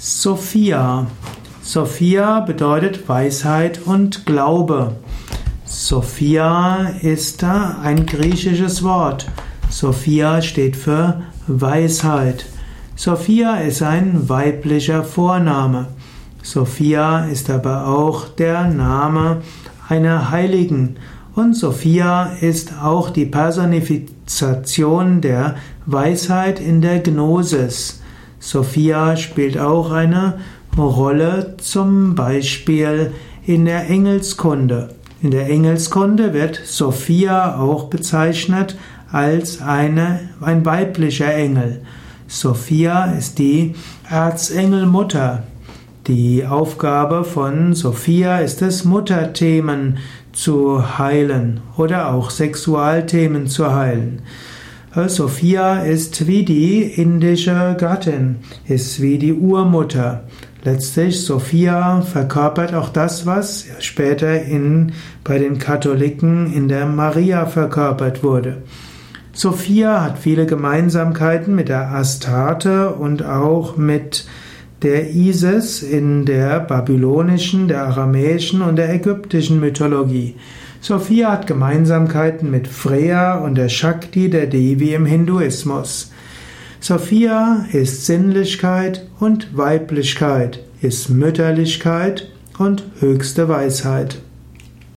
Sophia. Sophia bedeutet Weisheit und Glaube. Sophia ist ein griechisches Wort. Sophia steht für Weisheit. Sophia ist ein weiblicher Vorname. Sophia ist aber auch der Name einer Heiligen. Und Sophia ist auch die Personifization der Weisheit in der Gnosis. Sophia spielt auch eine Rolle zum Beispiel in der Engelskunde. In der Engelskunde wird Sophia auch bezeichnet als eine, ein weiblicher Engel. Sophia ist die Erzengelmutter. Die Aufgabe von Sophia ist es, Mutterthemen zu heilen oder auch Sexualthemen zu heilen. Sophia ist wie die indische Gattin, ist wie die Urmutter. Letztlich, Sophia verkörpert auch das, was später in, bei den Katholiken in der Maria verkörpert wurde. Sophia hat viele Gemeinsamkeiten mit der Astarte und auch mit der Isis in der babylonischen, der aramäischen und der ägyptischen Mythologie. Sophia hat Gemeinsamkeiten mit Freya und der Shakti der Devi im Hinduismus. Sophia ist Sinnlichkeit und Weiblichkeit, ist Mütterlichkeit und höchste Weisheit.